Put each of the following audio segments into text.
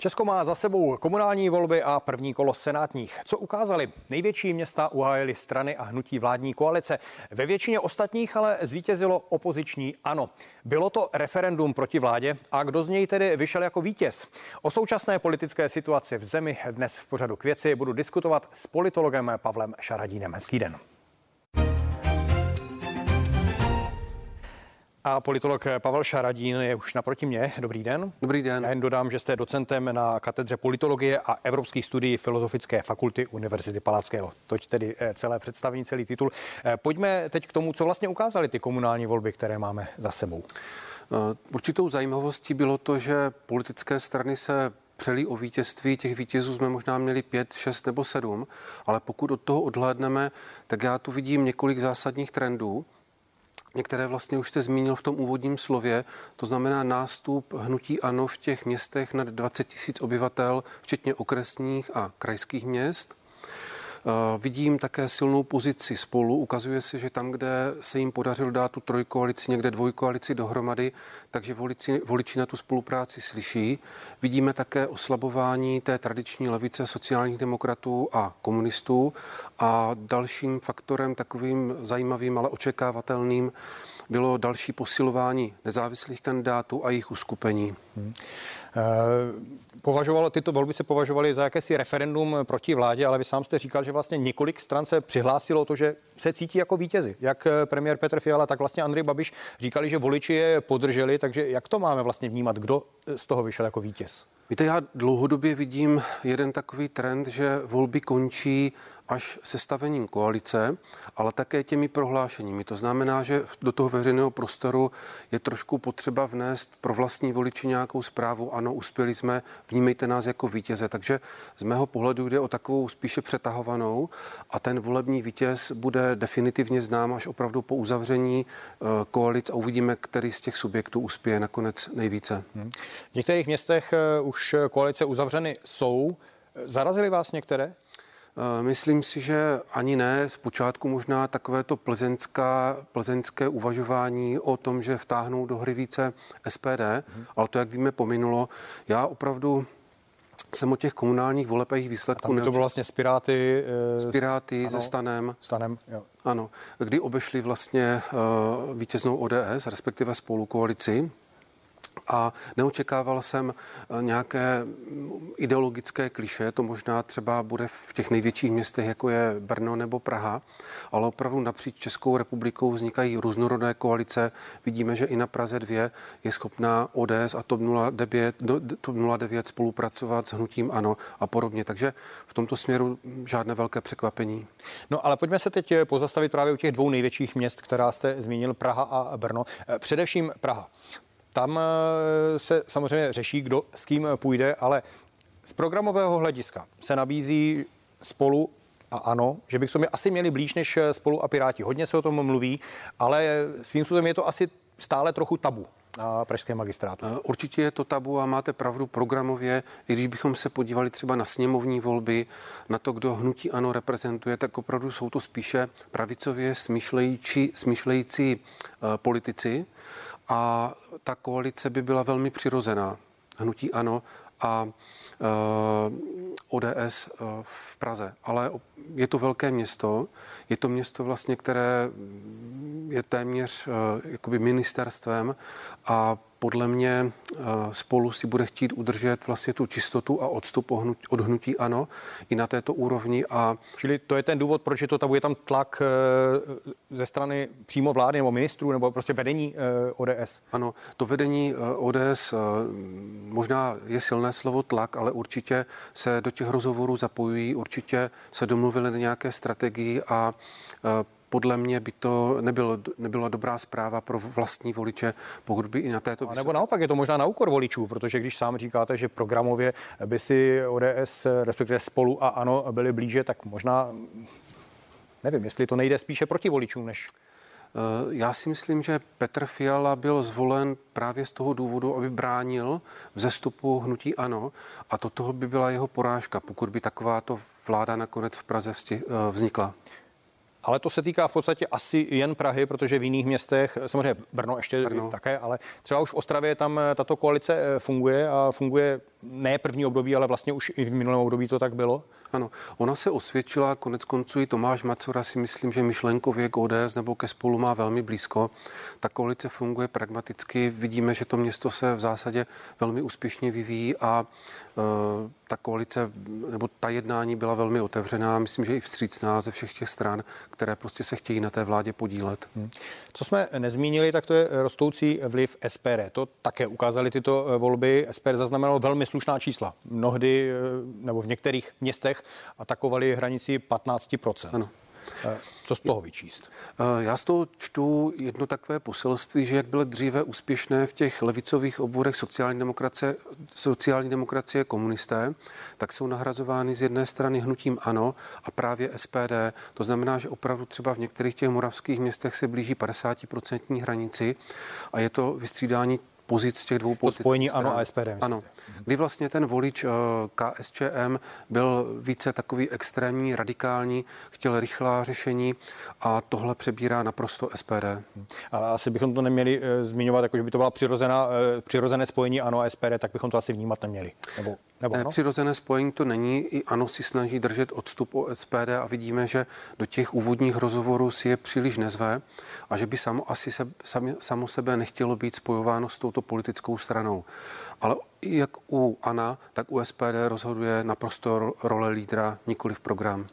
Česko má za sebou komunální volby a první kolo senátních. Co ukázali? Největší města uhájily strany a hnutí vládní koalice. Ve většině ostatních ale zvítězilo opoziční ano. Bylo to referendum proti vládě a kdo z něj tedy vyšel jako vítěz? O současné politické situaci v zemi dnes v pořadu k věci budu diskutovat s politologem Pavlem Šaradínem. Hezký den. A politolog Pavel Šaradín je už naproti mě. Dobrý den. Dobrý den. Já jen dodám, že jste docentem na katedře politologie a evropských studií Filozofické fakulty Univerzity Palackého. Toť tedy eh, celé představení, celý titul. Eh, pojďme teď k tomu, co vlastně ukázaly ty komunální volby, které máme za sebou. Eh, určitou zajímavostí bylo to, že politické strany se přelí o vítězství. Těch vítězů jsme možná měli pět, šest nebo sedm, ale pokud od toho odhlédneme, tak já tu vidím několik zásadních trendů. Některé vlastně už jste zmínil v tom úvodním slově, to znamená nástup hnutí ANO v těch městech nad 20 tisíc obyvatel, včetně okresních a krajských měst. Eh, vidím také silnou pozici spolu. Ukazuje se, že tam, kde se jim podařilo dát tu trojkoalici, někde dvojkoalici dohromady, takže voliči, voliči na tu spolupráci slyší. Vidíme také oslabování té tradiční levice sociálních demokratů a komunistů. A dalším faktorem, takovým zajímavým, ale očekávatelným, bylo další posilování nezávislých kandidátů a jejich uskupení. Hmm. Považovalo, tyto volby se považovaly za jakési referendum proti vládě, ale vy sám jste říkal, že vlastně několik stran se přihlásilo to, že se cítí jako vítězi. Jak premiér Petr Fiala, tak vlastně Andrej Babiš říkali, že voliči je podrželi, takže jak to máme vlastně vnímat, kdo z toho vyšel jako vítěz? Víte, já dlouhodobě vidím jeden takový trend, že volby končí až sestavením koalice, ale také těmi prohlášeními. To znamená, že do toho veřejného prostoru je trošku potřeba vnést pro vlastní voliči nějakou zprávu. Ano, uspěli jsme, vnímejte nás jako vítěze. Takže z mého pohledu jde o takovou spíše přetahovanou a ten volební vítěz bude definitivně znám až opravdu po uzavření eh, koalic a uvidíme, který z těch subjektů uspěje nakonec nejvíce. Hmm. V některých městech eh, už koalice uzavřeny jsou. Zarazily vás některé? Eh, myslím si, že ani ne. Zpočátku možná takové to plzeňská, plzeňské uvažování o tom, že vtáhnou do hry více SPD, hmm. ale to, jak víme, pominulo. Já opravdu jsem o těch komunálních voleb a jejich výsledků... A to bylo vlastně Spiráty... Uh, Spiráty ano, se Stanem. Stanem, jo. Ano, kdy obešli vlastně uh, vítěznou ODS, respektive spolu koalici a neočekával jsem eh, nějaké ideologické kliše, to možná třeba bude v těch největších městech, jako je Brno nebo Praha, ale opravdu napříč Českou republikou vznikají různorodé koalice. Vidíme, že i na Praze 2 je schopná ODS a TOP 09, TOP 09 spolupracovat s hnutím ANO a podobně. Takže v tomto směru žádné velké překvapení. No ale pojďme se teď pozastavit právě u těch dvou největších měst, která jste zmínil, Praha a Brno. Eh, především Praha. Tam eh, se samozřejmě řeší, kdo s kým půjde, ale z programového hlediska se nabízí spolu a ano, že bychom je asi měli blíž než spolu a Piráti. Hodně se o tom mluví, ale svým způsobem je to asi stále trochu tabu na pražském magistrátu. Eh, určitě je to tabu a máte pravdu programově, i když bychom se podívali třeba na sněmovní volby, na to, kdo hnutí ano reprezentuje, tak opravdu jsou to spíše pravicově smýšlející, smýšlející uh, politici a ta koalice by byla velmi přirozená. Hnutí ano a eh, ODS eh, v Praze. Ale je to velké město, je to město vlastně, které je téměř uh, jakoby ministerstvem a podle mě eh, spolu si bude chtít udržet vlastně tu čistotu a odstup od hnutí ano i na této úrovni. A... Čili to je ten důvod, proč je to tam, je tam tlak eh, ze strany přímo vlády nebo ministrů nebo prostě vedení eh, ODS? Ano, to vedení ODS možná je silné slovo tlak, ale určitě se do těch rozhovorů zapojují, určitě se domluvili na nějaké strategii a podle mě by to nebylo, nebyla dobrá zpráva pro vlastní voliče, pokud by i na této... A nebo naopak je to možná na úkor voličů, protože když sám říkáte, že programově by si ODS, respektive spolu a ano, byli blíže, tak možná nevím, jestli to nejde spíše proti voličům, než... Eh, já si myslím, že Petr Fiala byl zvolen právě z toho důvodu, aby bránil vzestupu hnutí ANO a to toho by byla jeho porážka, pokud by takováto vláda nakonec v Praze eh, vznikla. Ale to se týká v podstatě asi jen Prahy, protože v jiných městech, samozřejmě Brno ještě Brno. také, ale třeba už v Ostravě tam tato koalice funguje a funguje ne první období, ale vlastně už i v minulém období to tak bylo. Ano, ona se osvědčila, konec konců i Tomáš Macura si myslím, že myšlenkově k ODS nebo ke spolu má velmi blízko. Ta koalice funguje pragmaticky, vidíme, že to město se v zásadě velmi úspěšně vyvíjí a ta koalice nebo ta jednání byla velmi otevřená, myslím, že i vstřícná ze všech těch stran, které prostě se chtějí na té vládě podílet. Hmm. Co jsme nezmínili, tak to je rostoucí vliv SPD. To také ukázali tyto volby. SPD zaznamenalo velmi slušná čísla. Mnohdy e, nebo v některých městech atakovali hranici 15%. Ano. Co z toho vyčíst? Eh, já z toho čtu jedno takové poselství, že jak byly dříve úspěšné v těch levicových obvodech sociální demokracie, sociální demokracie komunisté, tak jsou nahrazovány z jedné strany hnutím ANO a právě SPD. To znamená, že opravdu třeba v některých těch moravských městech se blíží 50% hranici a je to vystřídání pozic těch dvou politických spojení stran. ANO a SPD. Myslíte? Ano. Kdy vlastně ten volič eh, KSČM byl více takový extrémní, radikální, chtěl rychlá řešení a tohle přebírá naprosto SPD. Ale asi bychom to neměli uh, zmiňovat, jako že by to byla přirozená, uh, přirozené spojení ANO a SPD, tak bychom to asi vnímat neměli. Nebo nebo no? Přirozené spojení to není. I ano si snaží držet odstup od SPD a vidíme, že do těch úvodních rozhovorů si je příliš nezve a že by samo asi se, sam, samo sebe nechtělo být spojováno s touto politickou stranou. Ale jak u ANA, tak u SPD rozhoduje naprosto role lídra, nikoli v program.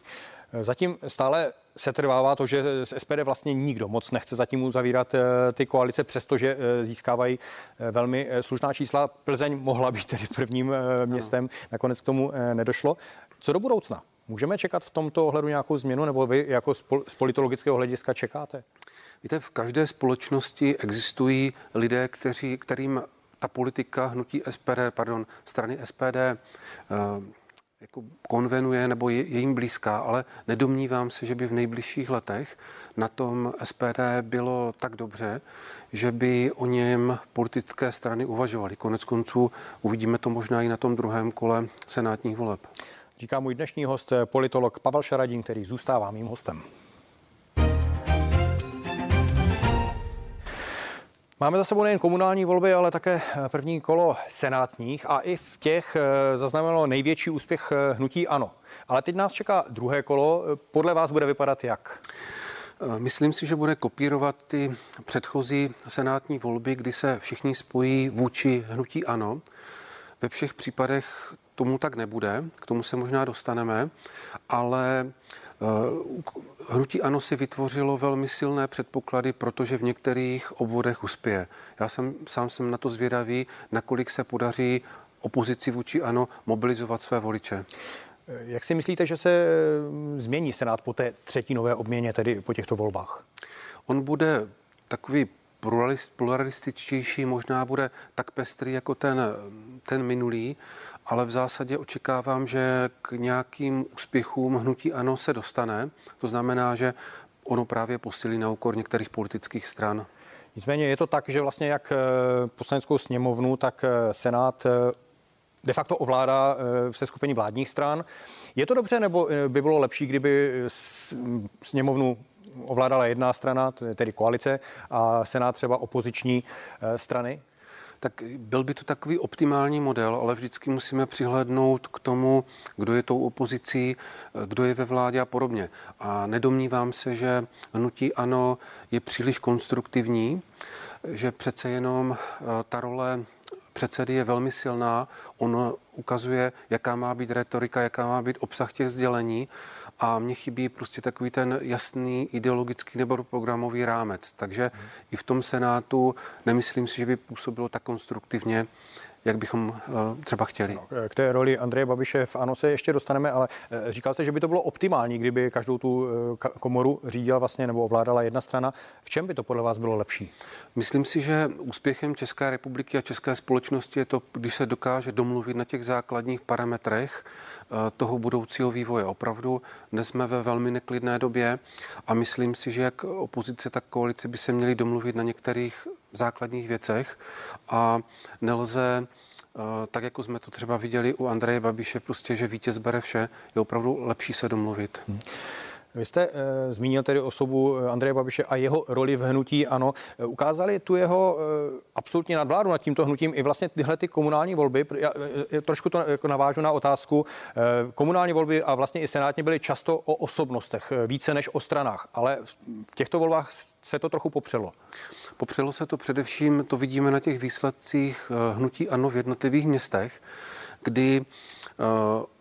Zatím stále se trvává to, že z SPD vlastně nikdo moc nechce zatím uzavírat eh, ty koalice, přestože eh, získávají eh, velmi slušná čísla. Plzeň mohla být tedy prvním městem, nakonec k tomu nedošlo. Co do budoucna? Můžeme čekat v tomto ohledu nějakou změnu, nebo vy jako z politologického hlediska čekáte? Víte, v každé společnosti existují lidé, kteří, kterým ta politika hnutí SPD, pardon, strany SPD jako konvenuje nebo je, je jim blízká, ale nedomnívám se, že by v nejbližších letech na tom SPD bylo tak dobře, že by o něm politické strany uvažovaly. Konec konců uvidíme to možná i na tom druhém kole senátních voleb. Říká můj dnešní host, politolog Pavel Šaradín, který zůstává mým hostem. Máme za sebou nejen komunální volby, ale také eh, první kolo senátních a i v těch eh, zaznamenalo největší úspěch eh, hnutí ANO. Ale teď nás čeká druhé kolo. Podle vás bude vypadat jak? Myslím si, že bude kopírovat ty předchozí senátní volby, kdy se všichni spojí vůči hnutí ANO. Ve všech případech tomu tak nebude, k tomu se možná dostaneme, ale Hnutí ANO si vytvořilo velmi silné předpoklady, protože v některých obvodech uspěje. Já jsem sám jsem na to zvědavý, nakolik se podaří opozici vůči ANO mobilizovat své voliče. Jak si myslíte, že se změní Senát po té třetí nové obměně, tedy po těchto volbách? On bude takový pluralističtější, možná bude tak pestrý jako ten, ten minulý, ale v zásadě očekávám, že k nějakým úspěchům hnutí ANO se dostane. To znamená, že ono právě posílí na úkor některých politických stran. Nicméně je to tak, že vlastně jak eh, poslaneckou sněmovnu, tak eh, Senát eh, de facto ovládá v seskupení vládních stran. Je to dobře, nebo by bylo lepší, kdyby sněmovnu ovládala jedna strana, tedy koalice, a Senát třeba opoziční strany? Tak byl by to takový optimální model, ale vždycky musíme přihlednout k tomu, kdo je tou opozicí, kdo je ve vládě a podobně. A nedomnívám se, že hnutí ano je příliš konstruktivní, že přece jenom eh, ta role předsedy je velmi silná. On ukazuje, jaká má být retorika, jaká má být obsah těch sdělení a mně chybí prostě takový ten jasný ideologický nebo programový rámec. Takže hmm. i v tom Senátu nemyslím si, že by působilo tak konstruktivně, jak bychom uh, třeba chtěli. No, k té roli Andreje Babiše v ANO se ještě dostaneme, ale uh, říkal jste, že by to bylo optimální, kdyby každou tu uh, komoru řídila vlastně nebo ovládala jedna strana. V čem by to podle vás bylo lepší? Myslím si, že úspěchem České republiky a české společnosti je to, když se dokáže domluvit na těch základních parametrech toho budoucího vývoje. Opravdu dnes jsme ve velmi neklidné době a myslím si, že jak opozice, tak koalice by se měli domluvit na některých základních věcech a nelze eh, tak jako jsme to třeba viděli u Andreje Babiše, prostě, že vítěz bere vše, je opravdu lepší se domluvit. Hmm. Vy jste e, zmínil tedy osobu Andreje Babiše a jeho roli v hnutí ANO. Ukázali tu jeho e, absolutně nadvládu nad tímto hnutím i vlastně tyhle ty komunální volby. Já, e, trošku to jako navážu na otázku. E, komunální volby a vlastně i senátně byly často o osobnostech více než o stranách, ale v těchto volbách se to trochu popřelo. Popřelo se to především, to vidíme na těch výsledcích hnutí ANO v jednotlivých městech, kdy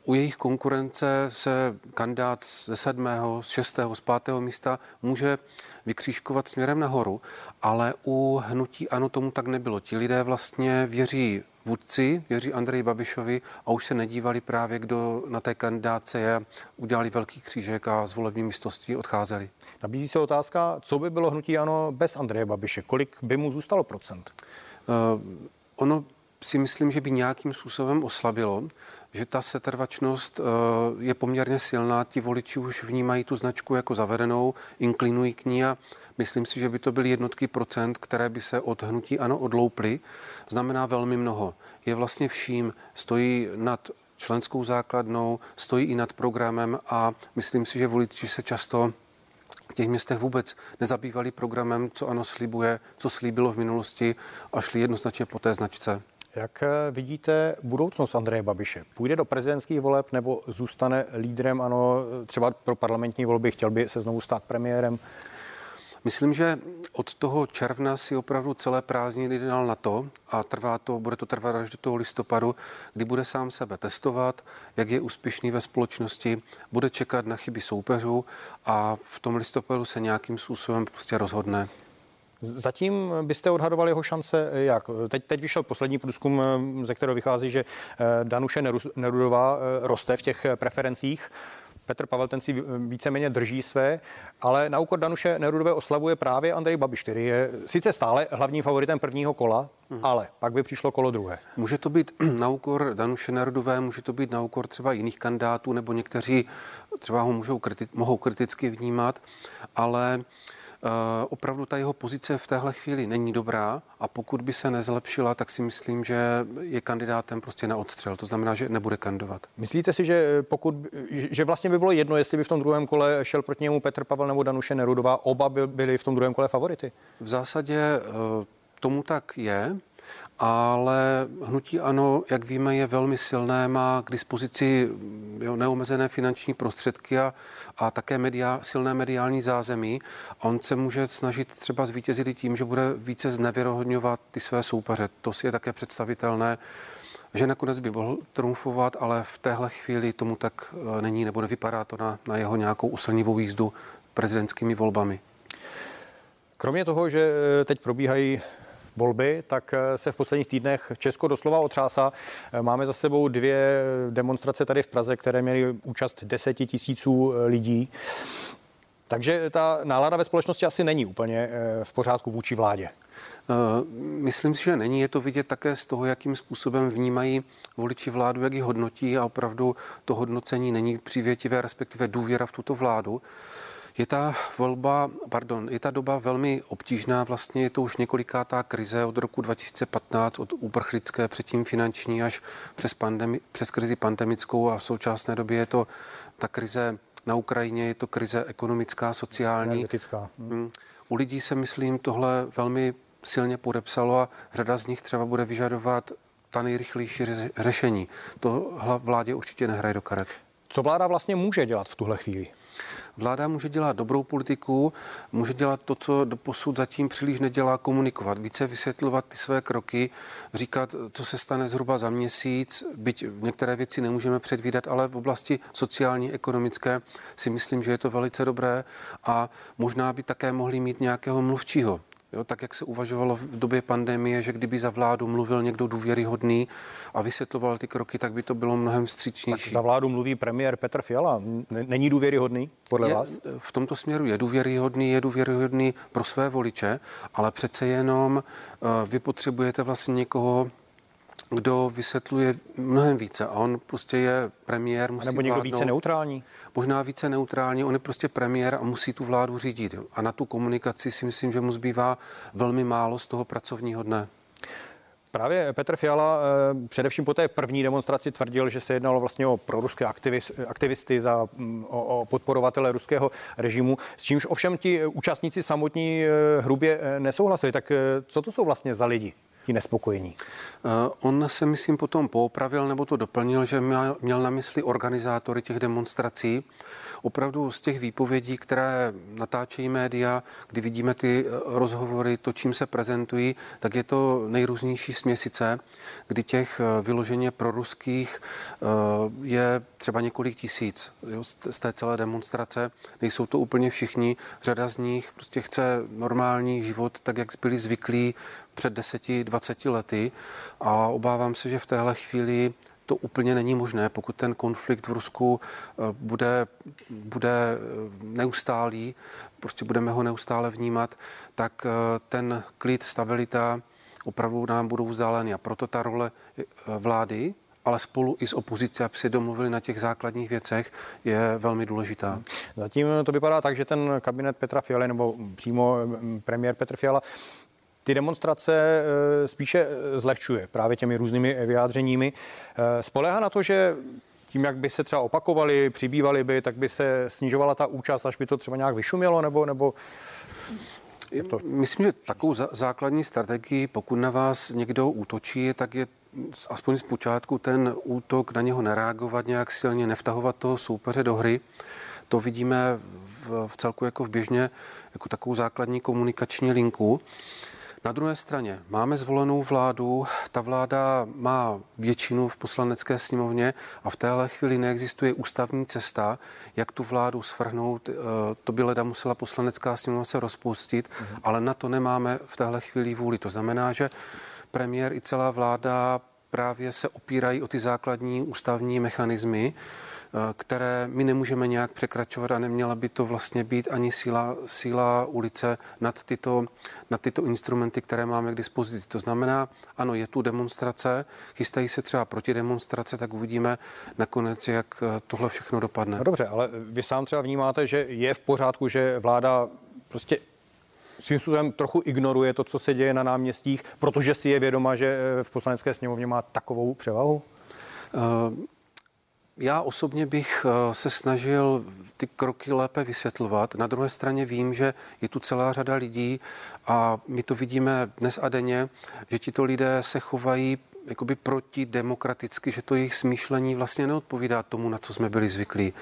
u jejich konkurence se kandidát ze sedmého, z šestého, z pátého místa může vykřížkovat směrem nahoru, ale u hnutí ano tomu tak nebylo. Ti lidé vlastně věří vůdci, věří Andreji Babišovi a už se nedívali právě, kdo na té kandidáce je, udělali velký křížek a z volební místnosti odcházeli. Nabízí se otázka, co by bylo hnutí ano bez Andreje Babiše? Kolik by mu zůstalo procent? Uh, ono si myslím, že by nějakým způsobem oslabilo, že ta setrvačnost eh, je poměrně silná. Ti voliči už vnímají tu značku jako zavedenou, inklinují k ní a myslím si, že by to byly jednotky procent, které by se od hnutí ano odlouply. Znamená velmi mnoho. Je vlastně vším, stojí nad členskou základnou, stojí i nad programem a myslím si, že voliči se často v těch městech vůbec nezabývali programem, co ano slibuje, co slíbilo v minulosti a šli jednoznačně po té značce. Jak eh, vidíte budoucnost Andreje Babiše? Půjde do prezidentských voleb nebo zůstane lídrem, ano, třeba pro parlamentní volby, chtěl by se znovu stát premiérem? Myslím, že od toho června si opravdu celé prázdniny dal na to a trvá to, bude to trvat až do toho listopadu, kdy bude sám sebe testovat, jak je úspěšný ve společnosti, bude čekat na chyby soupeřů a v tom listopadu se nějakým způsobem prostě rozhodne. Zatím byste odhadovali jeho šance jak? Teď, teď vyšel poslední průzkum, ze kterého vychází, že eh, Danuše Nerudová eh, roste v těch preferencích. Petr Pavel ten si víceméně drží své, ale na úkor Danuše Nerudové oslavuje právě Andrej Babiš, který je sice stále hlavním favoritem prvního kola, hmm. ale pak by přišlo kolo druhé. Může to být na úkor Danuše Nerudové, může to být na úkor třeba jiných kandidátů, nebo někteří třeba ho můžou kriti- mohou kriticky vnímat, ale Eh, opravdu ta jeho pozice v téhle chvíli není dobrá a pokud by se nezlepšila, tak si myslím, že je kandidátem prostě na odstřel. To znamená, že nebude kandidovat. Myslíte si, že pokud, že vlastně by bylo jedno, jestli by v tom druhém kole šel proti němu Petr Pavel nebo Danuše Nerudová, oba by byli v tom druhém kole favority? V zásadě eh, tomu tak je ale hnutí ano, jak víme, je velmi silné, má k dispozici jo, neomezené finanční prostředky a, a také media, silné mediální zázemí. A on se může snažit třeba zvítězit tím, že bude více znevěrohodňovat ty své soupeře. To si je také představitelné, že nakonec by mohl trumfovat, ale v téhle chvíli tomu tak e, není, nebo nevypadá to na, na jeho nějakou usilnivou jízdu prezidentskými volbami. Kromě toho, že e, teď probíhají volby, tak eh, se v posledních týdnech Česko doslova otřásá. Eh, máme za sebou dvě demonstrace tady v Praze, které měly účast deseti tisíců eh, lidí. Takže ta nálada ve společnosti asi není úplně v pořádku vůči vládě. Myslím si, že není. Je to vidět také z toho, jakým způsobem vnímají voliči vládu, jak ji hodnotí a opravdu to hodnocení není přívětivé, respektive důvěra v tuto vládu. Je ta volba, pardon, je ta doba velmi obtížná, vlastně je to už několikátá krize od roku 2015, od uprchlické, předtím finanční až přes, pandemi, přes krizi pandemickou a v současné době je to ta krize na Ukrajině, je to krize ekonomická, sociální. Hmm. U lidí se, myslím, tohle velmi silně podepsalo a řada z nich třeba bude vyžadovat ta nejrychlejší řešení. To vládě určitě nehraje do karet. Co vláda vlastně může dělat v tuhle chvíli? Vláda může dělat dobrou politiku, může dělat to, co do posud zatím příliš nedělá, komunikovat, více vysvětlovat ty své kroky, říkat, co se stane zhruba za měsíc, byť některé věci nemůžeme předvídat, ale v oblasti sociální, ekonomické si myslím, že je to velice dobré a možná by také mohli mít nějakého mluvčího Jo, tak, jak se uvažovalo v době pandemie, že kdyby za vládu mluvil někdo důvěryhodný a vysvětloval ty kroky, tak by to bylo mnohem vstřícnější. Tak za vládu mluví premiér Petr Fiala. Není důvěryhodný podle je, vás? V tomto směru je důvěryhodný, je důvěryhodný pro své voliče, ale přece jenom uh, vy potřebujete vlastně někoho, kdo vysvětluje mnohem více a on prostě je premiér, musí a nebo někdo vládnout, více neutrální? Možná více neutrální, on je prostě premiér a musí tu vládu řídit. A na tu komunikaci si myslím, že mu zbývá velmi málo z toho pracovního dne. Právě Petr Fiala především po té první demonstraci tvrdil, že se jednalo vlastně o proruské aktivisty za, mm, o, o podporovatele ruského režimu, s čímž ovšem ti účastníci samotní hrubě nesouhlasili. Tak co to jsou vlastně za lidi? Ti nespokojení? Eh, on se, myslím, potom poopravil nebo to doplnil, že měl, měl na mysli organizátory těch demonstrací. Opravdu z těch výpovědí, které natáčejí média, kdy vidíme ty eh, rozhovory, to, čím se prezentují, tak je to nejrůznější směsice, kdy těch eh, vyloženě proruských je třeba několik tisíc jo, z té celé demonstrace. Nejsou to úplně všichni. Řada z nich prostě chce normální život, tak jak byli zvyklí před 10-20 lety a obávám se, že v téhle chvíli to úplně není možné, pokud ten konflikt v Rusku eh, bude, bude eh, neustálý, prostě budeme ho neustále vnímat, tak eh, ten klid, stabilita opravdu nám budou vzdáleny. A proto ta role vlády, ale spolu i s opozicí, aby si domluvili na těch základních věcech, je velmi důležitá. Zatím to vypadá tak, že ten kabinet Petra Fialy nebo přímo premiér Petr Fiala ty demonstrace eh, spíše eh, zlehčuje právě těmi různými vyjádřeními. Eh, spolehá na to, že tím, jak by se třeba opakovali, přibývali by, tak by se snižovala ta účast, až by to třeba nějak vyšumělo, nebo, nebo to... Myslím, že takovou základní strategii, pokud na vás někdo útočí, tak je aspoň z počátku ten útok na něho nereagovat nějak silně, nevtahovat toho soupeře do hry. To vidíme v, v celku jako v běžně, jako takovou základní komunikační linku. Na druhé straně máme zvolenou vládu, ta vláda má většinu v poslanecké sněmovně a v téhle chvíli neexistuje ústavní cesta, jak tu vládu svrhnout. Eh, to by leda musela poslanecká sněmovna se rozpustit, mhm. ale na to nemáme v téhle chvíli vůli. To znamená, že premiér i celá vláda právě se opírají o ty základní ústavní mechanismy, které my nemůžeme nějak překračovat a neměla by to vlastně být ani síla, síla ulice nad tyto, nad tyto instrumenty, které máme k dispozici. To znamená, ano, je tu demonstrace, chystají se třeba proti demonstrace, tak uvidíme nakonec, jak eh, tohle všechno dopadne. No dobře, ale vy sám třeba vnímáte, že je v pořádku, že vláda prostě svým způsobem trochu ignoruje to, co se děje na náměstích, protože si je vědoma, že eh, v poslanecké sněmovně má takovou převahu? Uh, já osobně bych eh, se snažil ty kroky lépe vysvětlovat. Na druhé straně vím, že je tu celá řada lidí a my to vidíme dnes a denně, že tito lidé se chovají jakoby protidemokraticky, že to jejich smýšlení vlastně neodpovídá tomu, na co jsme byli zvyklí.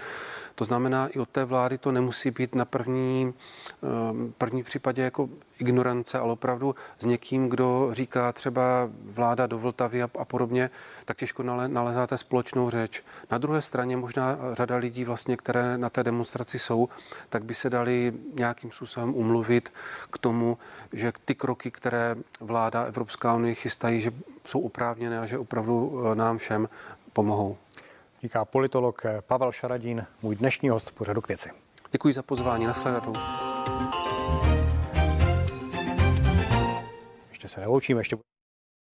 To znamená, i od té vlády to nemusí být na první, ehm, první případě jako ignorance, ale opravdu s někým, kdo říká třeba vláda do Vltavy a, a podobně, tak těžko nale, nalezáte společnou řeč. Na druhé straně možná řada lidí, vlastně, které na té demonstraci jsou, tak by se dali nějakým způsobem umluvit k tomu, že ty kroky, které vláda Evropská unie chystají, že jsou oprávněné a že opravdu e, nám všem pomohou říká politolog Pavel Šaradín, můj dnešní host pořadu k věci. Děkuji za pozvání, nashledanou. Ještě se neloučíme, ještě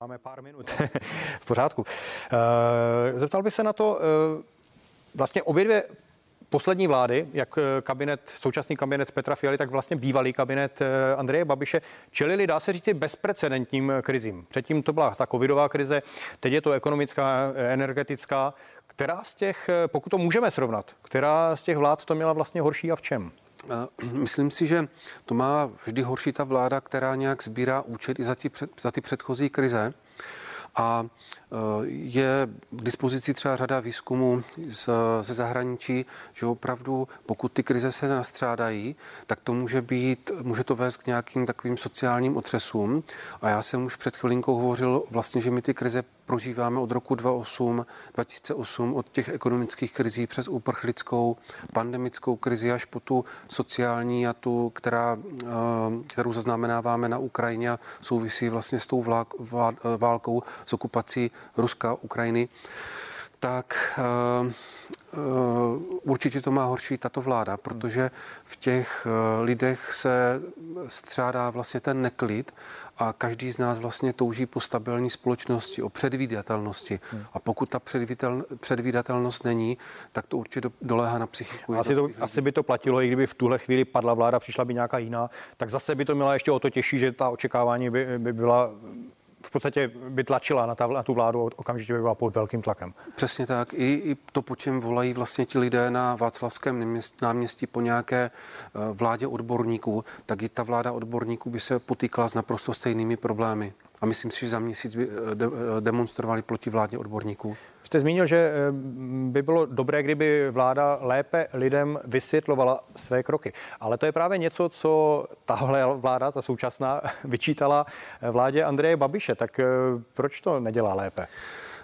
máme pár minut v pořádku. Eh, zeptal bych se na to, eh, vlastně obě dvě poslední vlády, jak eh, kabinet, současný kabinet Petra Fialy, tak vlastně bývalý kabinet eh, Andreje Babiše, čelili, dá se říci, bezprecedentním krizím. Předtím to byla ta covidová krize, teď je to ekonomická, eh, energetická. Která z těch, pokud to můžeme srovnat, která z těch vlád to měla vlastně horší a v čem? Myslím si, že to má vždy horší ta vláda, která nějak sbírá účet i za, ty před, za ty předchozí krize. A Eh, je k dispozici třeba řada výzkumů ze zahraničí, že opravdu, pokud ty krize se nastřádají, tak to může být, může to vést k nějakým takovým sociálním otřesům. A já jsem už před chvilinkou hovořil vlastně, že my ty krize prožíváme od roku 2008, 2008, od těch ekonomických krizí přes uprchlickou, pandemickou krizi až po tu sociální a tu, která, eh, kterou zaznamenáváme na Ukrajině, souvisí vlastně s tou válkou, s okupací Ruska, Ukrajiny, tak uh, uh, určitě to má horší tato vláda, protože v těch uh, lidech se střádá vlastně ten neklid a každý z nás vlastně touží po stabilní společnosti, o předvídatelnosti. Hmm. A pokud ta předvídatel, předvídatelnost není, tak to určitě doléhá na psychiku. Asi, to, asi by to platilo, i kdyby v tuhle chvíli padla vláda, přišla by nějaká jiná, tak zase by to měla ještě o to těžší, že ta očekávání by, by byla v podstatě by tlačila na, ta, na tu vládu, okamžitě by byla pod velkým tlakem. Přesně tak. I, I to, po čem volají vlastně ti lidé na Václavském náměstí po nějaké eh, vládě odborníků, tak i ta vláda odborníků by se potýkala s naprosto stejnými problémy a myslím si, že za měsíc by eh, eh, demonstrovali proti vládě odborníků. Jste zmínil, že eh, by bylo dobré, kdyby vláda lépe lidem vysvětlovala své kroky. Ale to je právě něco, co tahle vláda, ta současná, vyčítala vládě Andreje Babiše. Tak proč to nedělá lépe?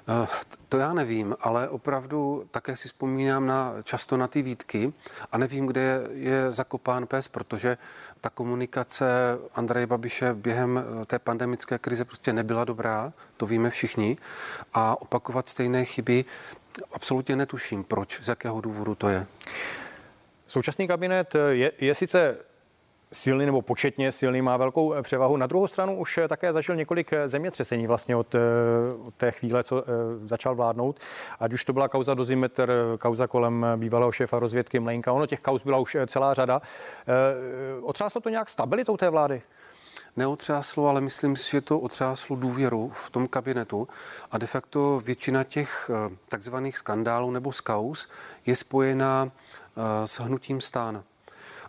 Eh, to já nevím, ale opravdu také si vzpomínám na, často na ty výtky a nevím, kde je, je zakopán pes, protože ta komunikace Andreje Babiše během eh, té pandemické krize prostě nebyla dobrá, to víme všichni, a opakovat stejné chyby absolutně netuším, proč, z jakého důvodu to je. Současný kabinet je, je sice silný nebo početně silný, má velkou eh, převahu. Na druhou stranu už eh, také zažil několik eh, zemětřesení vlastně od, od té chvíle, co začal vládnout. Ať už to byla kauza Dozimetr, kauza kolem bývalého šéfa rozvědky Mlenka. Ono těch kauz byla už celá řada. Otřáslo to nějak stabilitou té vlády? neotřáslo, ale myslím si, že to otřáslo důvěru v tom kabinetu a de facto většina těch takzvaných skandálů nebo skaus je spojená s hnutím stán.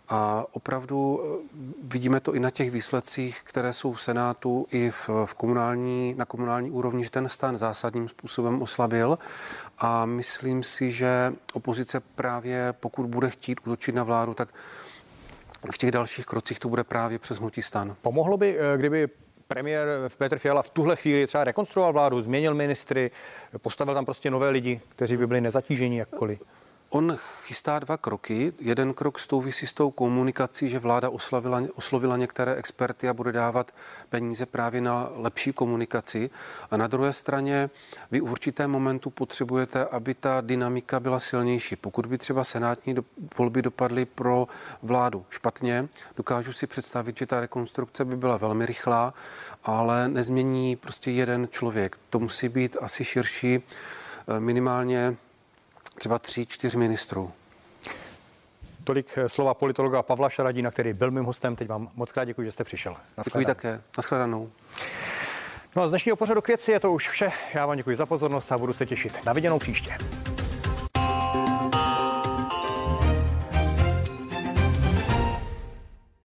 A opravdu eh, vidíme to i na těch výsledcích, které jsou v Senátu i v, v komunální, na komunální úrovni, že ten stan zásadním způsobem oslabil. A myslím si, že opozice právě, pokud bude chtít útočit na vládu, tak v těch dalších krocích to bude právě přes hnutí stan. Pomohlo by, eh, kdyby premiér Petr Fiala v tuhle chvíli třeba rekonstruoval vládu, změnil ministry, postavil tam prostě nové lidi, kteří by byli nezatíženi jakkoliv? On chystá dva kroky. Jeden krok souvisí s tou komunikací, že vláda oslavila, oslovila některé experty a bude dávat peníze právě na lepší komunikaci. A na druhé straně vy v určitém momentu potřebujete, aby ta dynamika byla silnější. Pokud by třeba senátní do, volby dopadly pro vládu špatně, dokážu si představit, že ta rekonstrukce by byla velmi rychlá, ale nezmění prostě jeden člověk. To musí být asi širší, eh, minimálně třeba tří, čtyř ministrů. Tolik eh, slova politologa Pavla Šaradína, který byl mým hostem. Teď vám moc krát děkuji, že jste přišel. Děkuji také. Naschledanou. No a z dnešního pořadu k věci je to už vše. Já vám děkuji za pozornost a budu se těšit na viděnou příště.